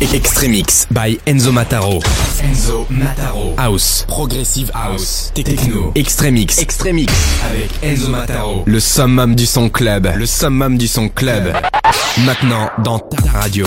Extremix by Enzo Mataro. Enzo Mataro. House. Progressive House. Techno. Extremix. Extremix. Avec Enzo Mataro. Le summum du son club. Le summum du son club. Maintenant dans ta radio.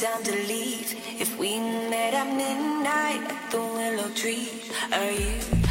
Time to leave. If we met at midnight at the willow tree, are you?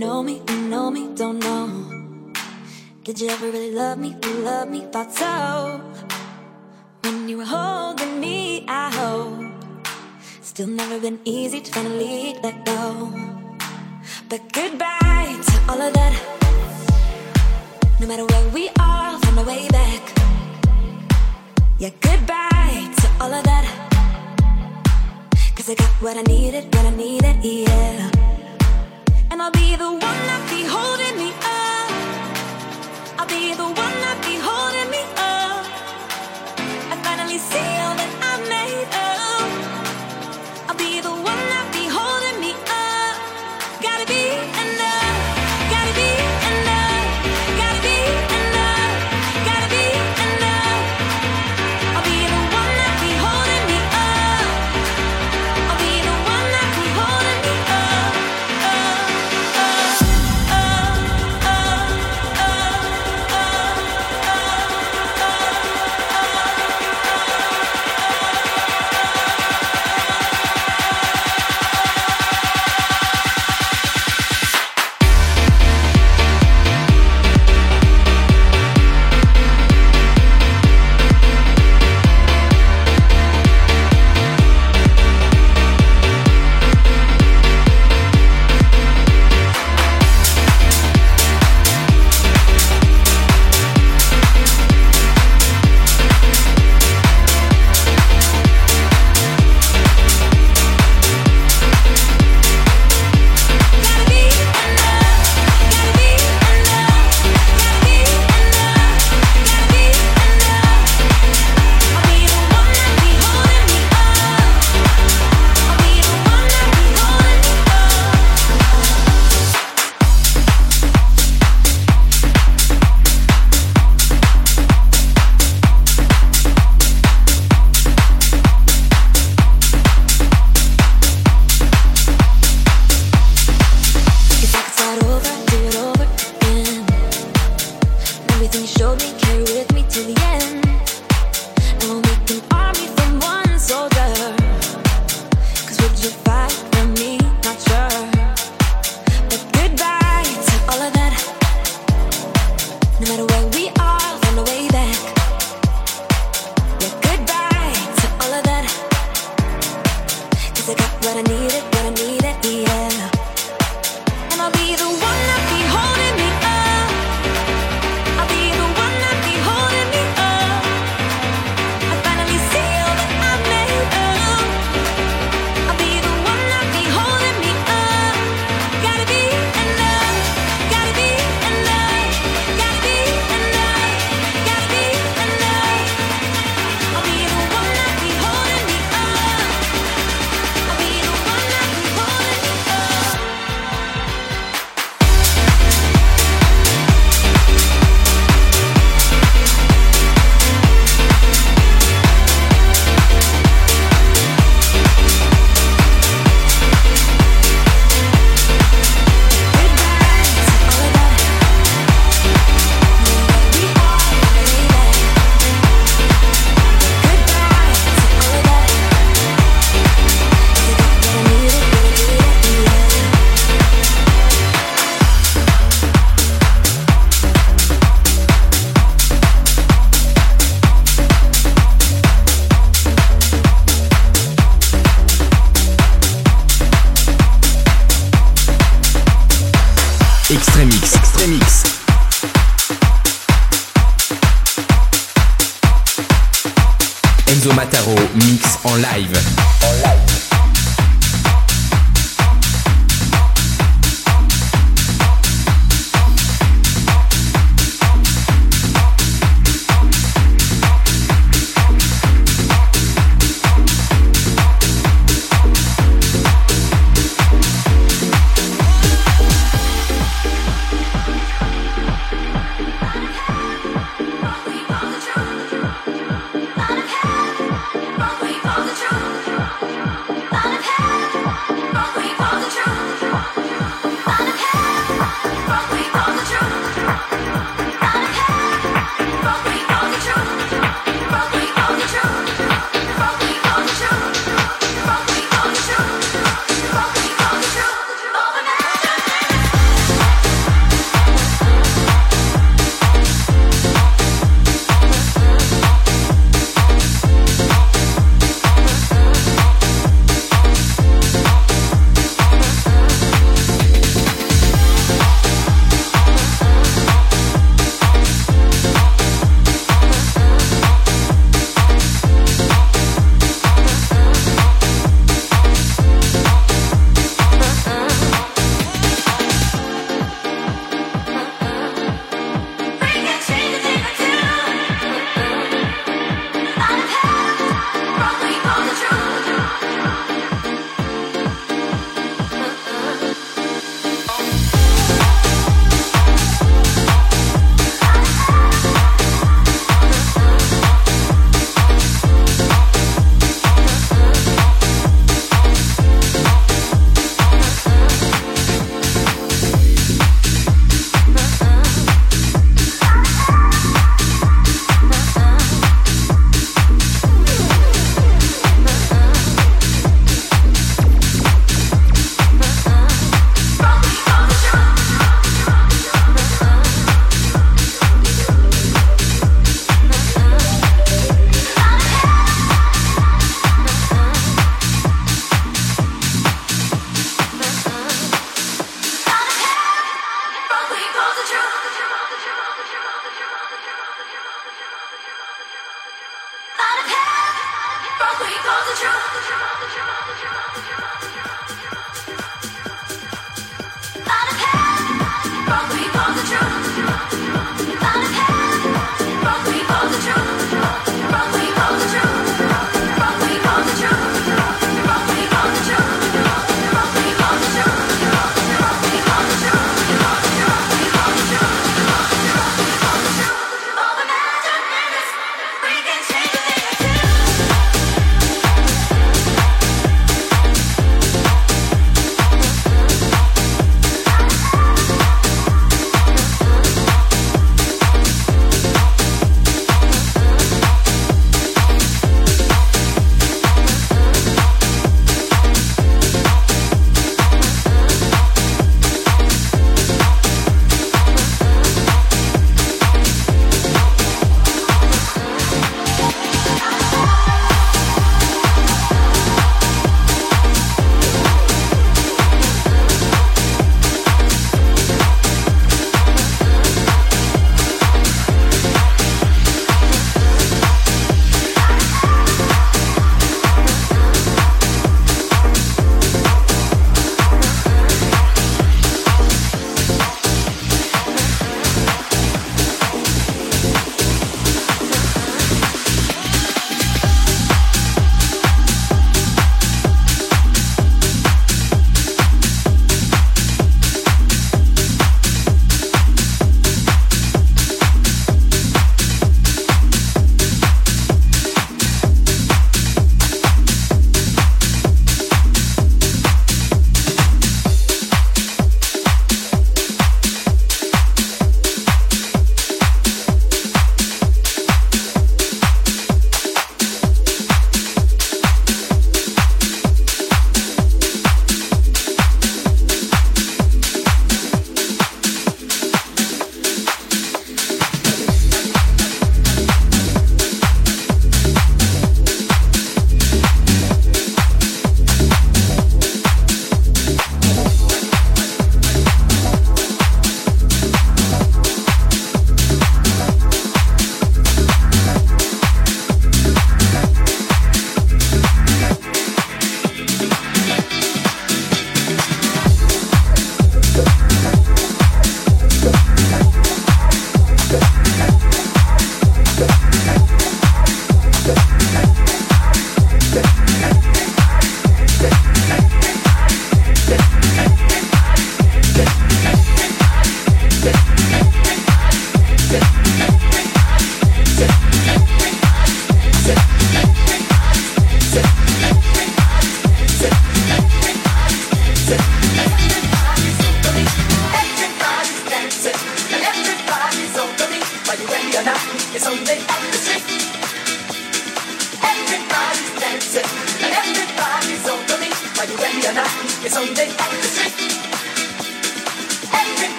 know me, you know me, don't know. Did you ever really love me, you love me, thought so? When you were holding me, I hope. Still never been easy to finally let go. But goodbye to all of that. No matter where we are, find a way back. Yeah, goodbye to all of that. Cause I got what I needed what I needed, yeah. I'll be the one that be holding me up. I'll be the one.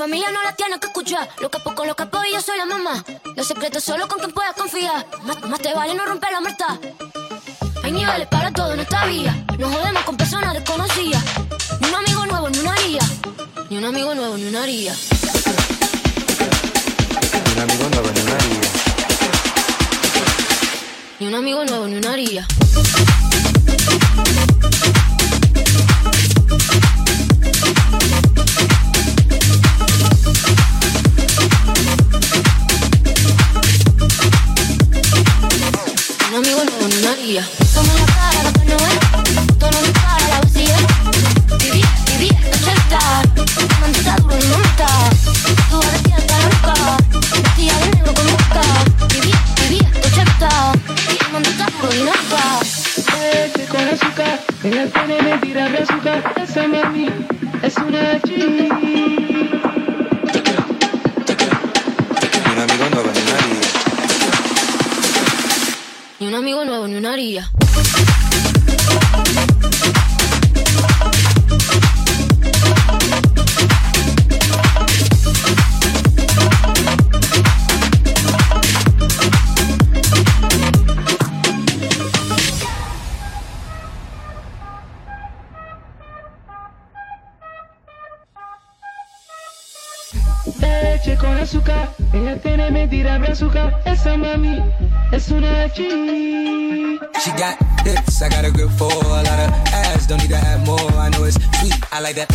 Familia no like that.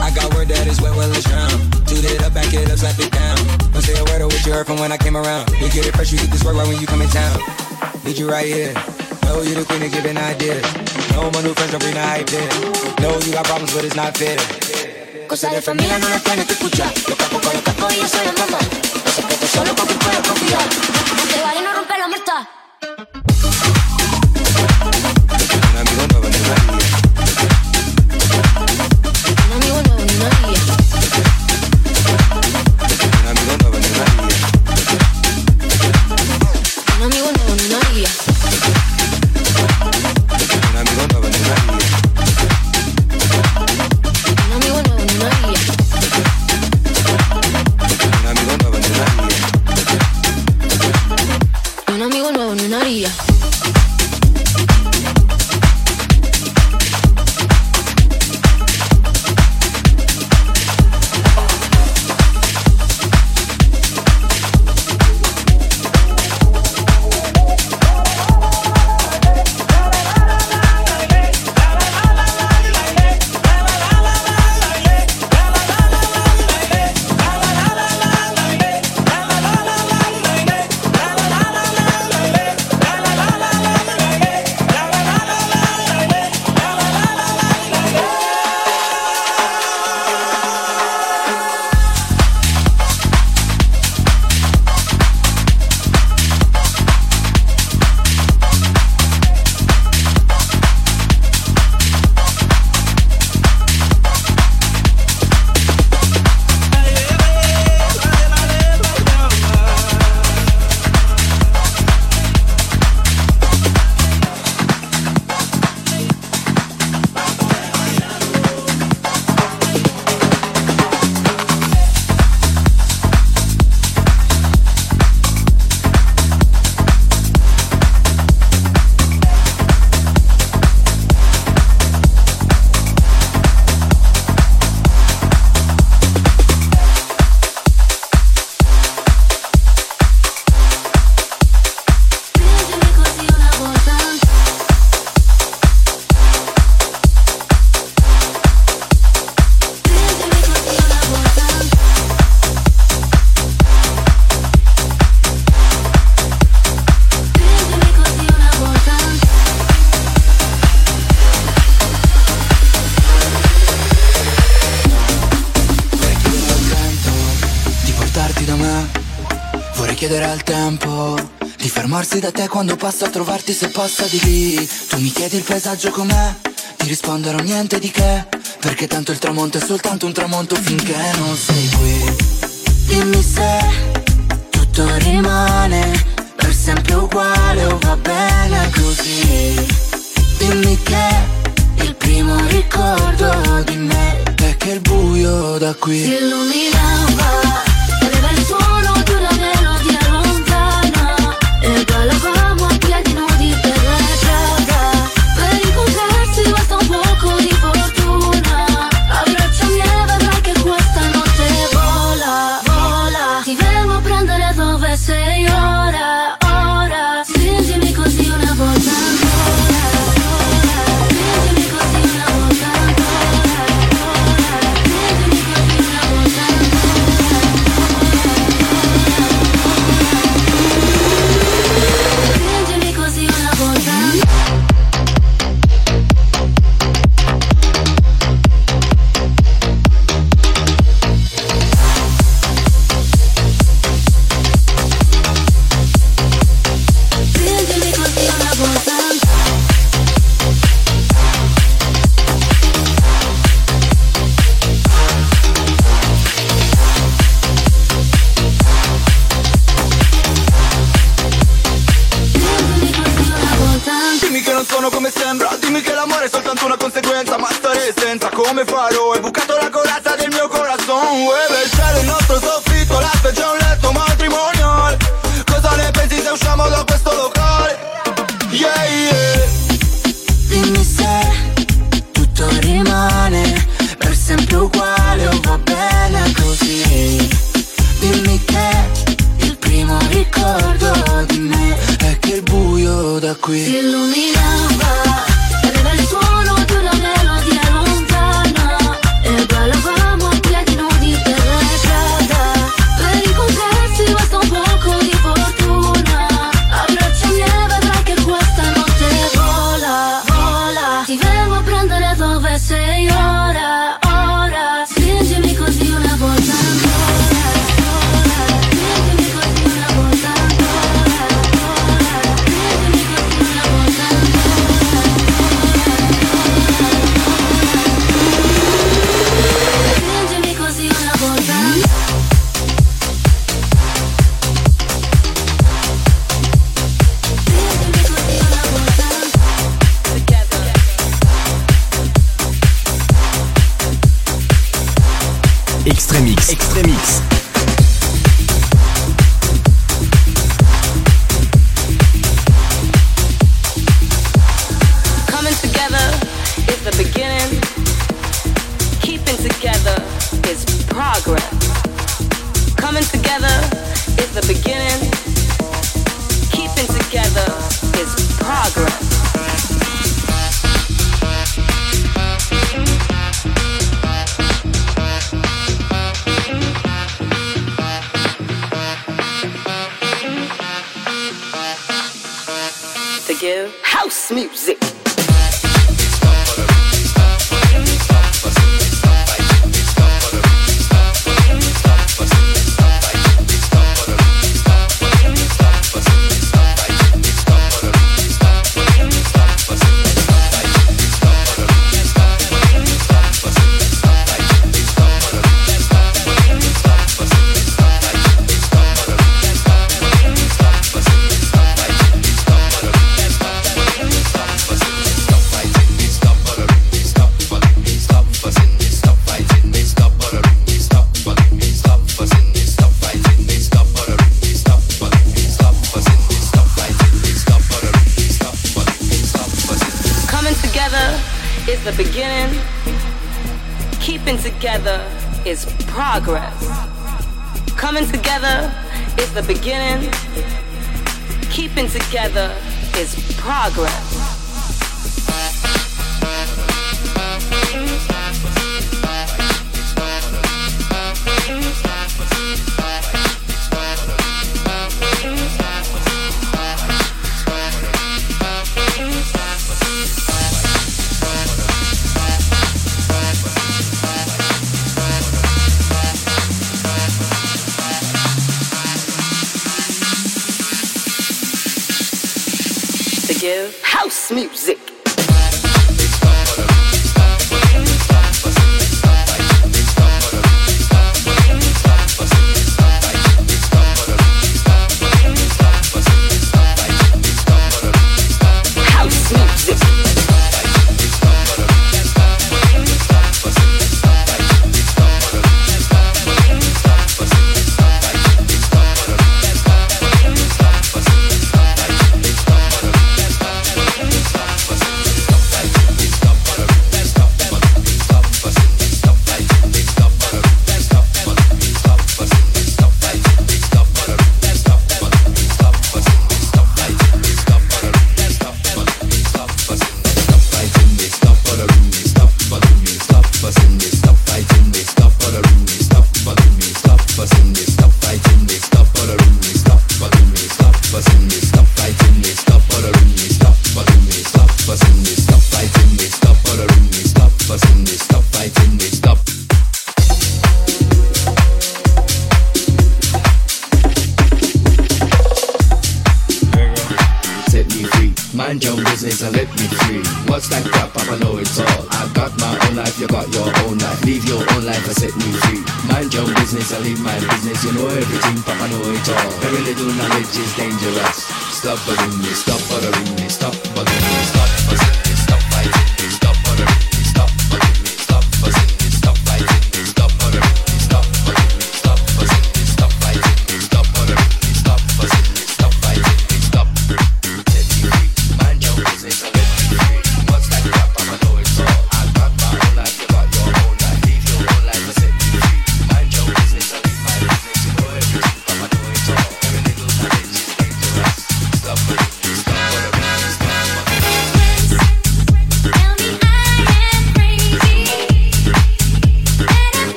I got word that is wet, well, it's drown. Toot it up, back it up, slap it down. Don't say a word of what you heard from when I came around. You get it fresh, you get this work right when you come in town. Need you right here. Know you the queen of giving ideas. No, my new friends don't bring the hype there. Know you got problems, but it's not fair. Cosa de familia no la tienes que escuchar. Los capos con los capos y yo soy la mamá. Los secretos solo con quien puedo confiar. No te vale no tempo. Di fermarsi da te quando passo a trovarti se passa di lì. Tu mi chiedi il paesaggio com'è Ti risponderò niente di che. Perché tanto il tramonto è soltanto un tramonto finché non sei qui. Dimmi se tutto rimane per sempre uguale o va bene così. Dimmi che il primo ricordo di me è che il buio da qui si illuminava lontano come sembra. Dimmi che l'amore è soltanto una conseguenza Ma stare senza come farò. Hai bucato la corazza del mio corazon. Ueve il cielo, il nostro soffitto? La specie è un letto matrimoniale Cosa ne pensi se usciamo da questo locale? Yeah, yeah. Dimmi se tutto rimane Per sempre uguale o va bene così. Dimmi che il primo ricordo da qui. Si illuminava. house music.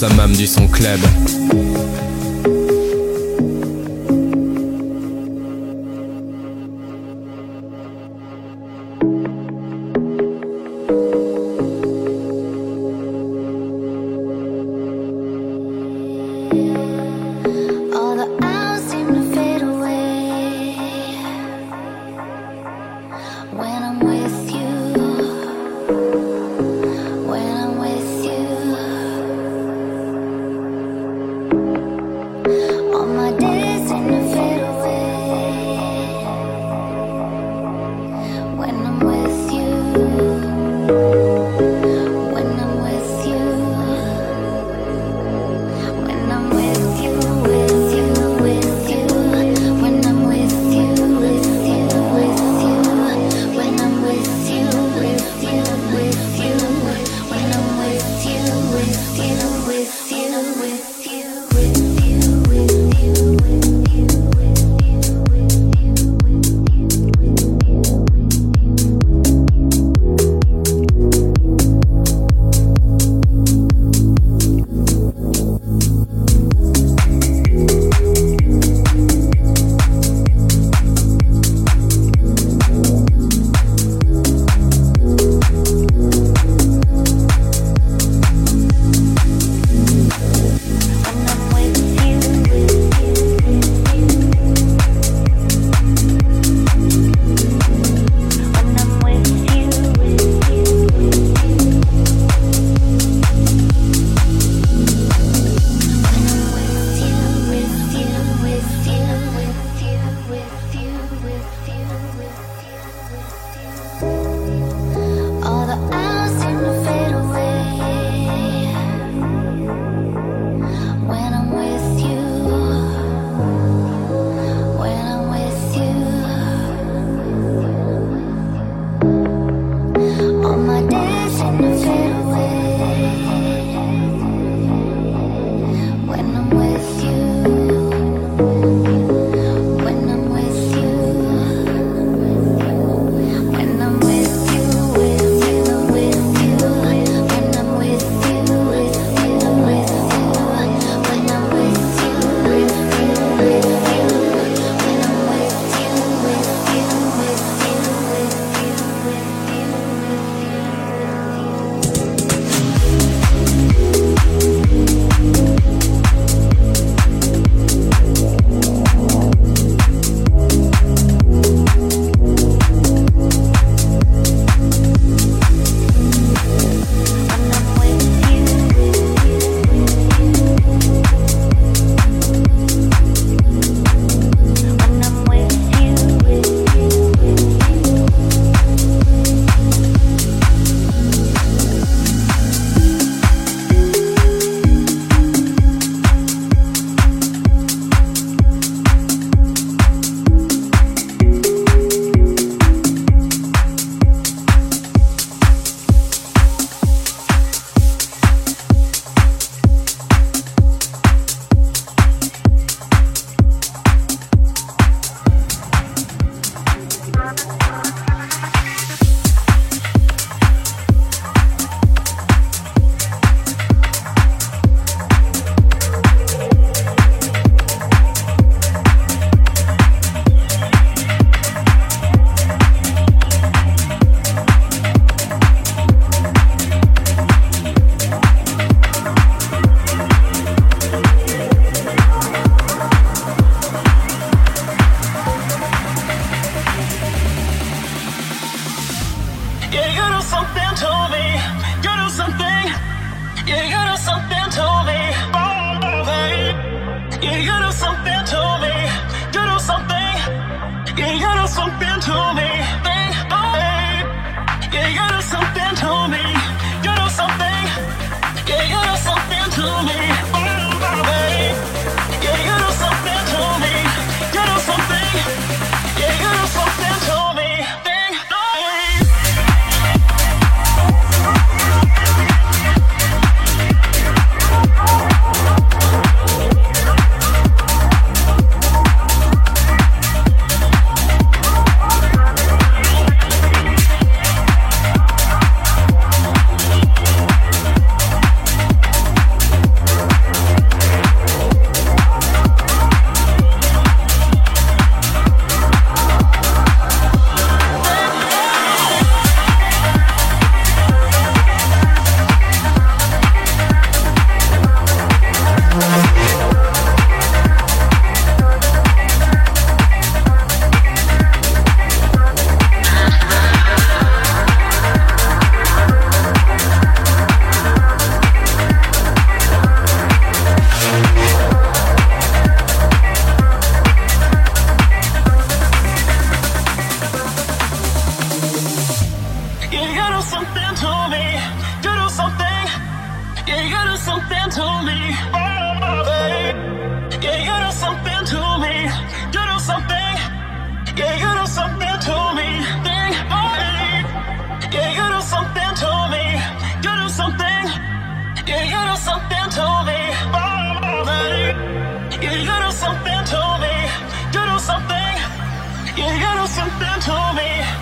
summum du sang. You do something. Yeah, you do something to me. Thing morning. Yeah, you do something to me. You do something. Yeah, you do something to me. Morning. Yeah, you do something to me. You do something. Yeah, you do something to me.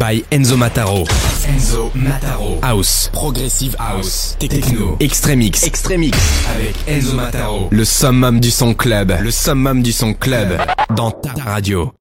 By Enzo Mataro. Enzo Mataro. House. Progressive House. Techno. Extremix. Extremix avec Enzo Mataro. Le summum du son club. Le summum du son club. Dans ta radio.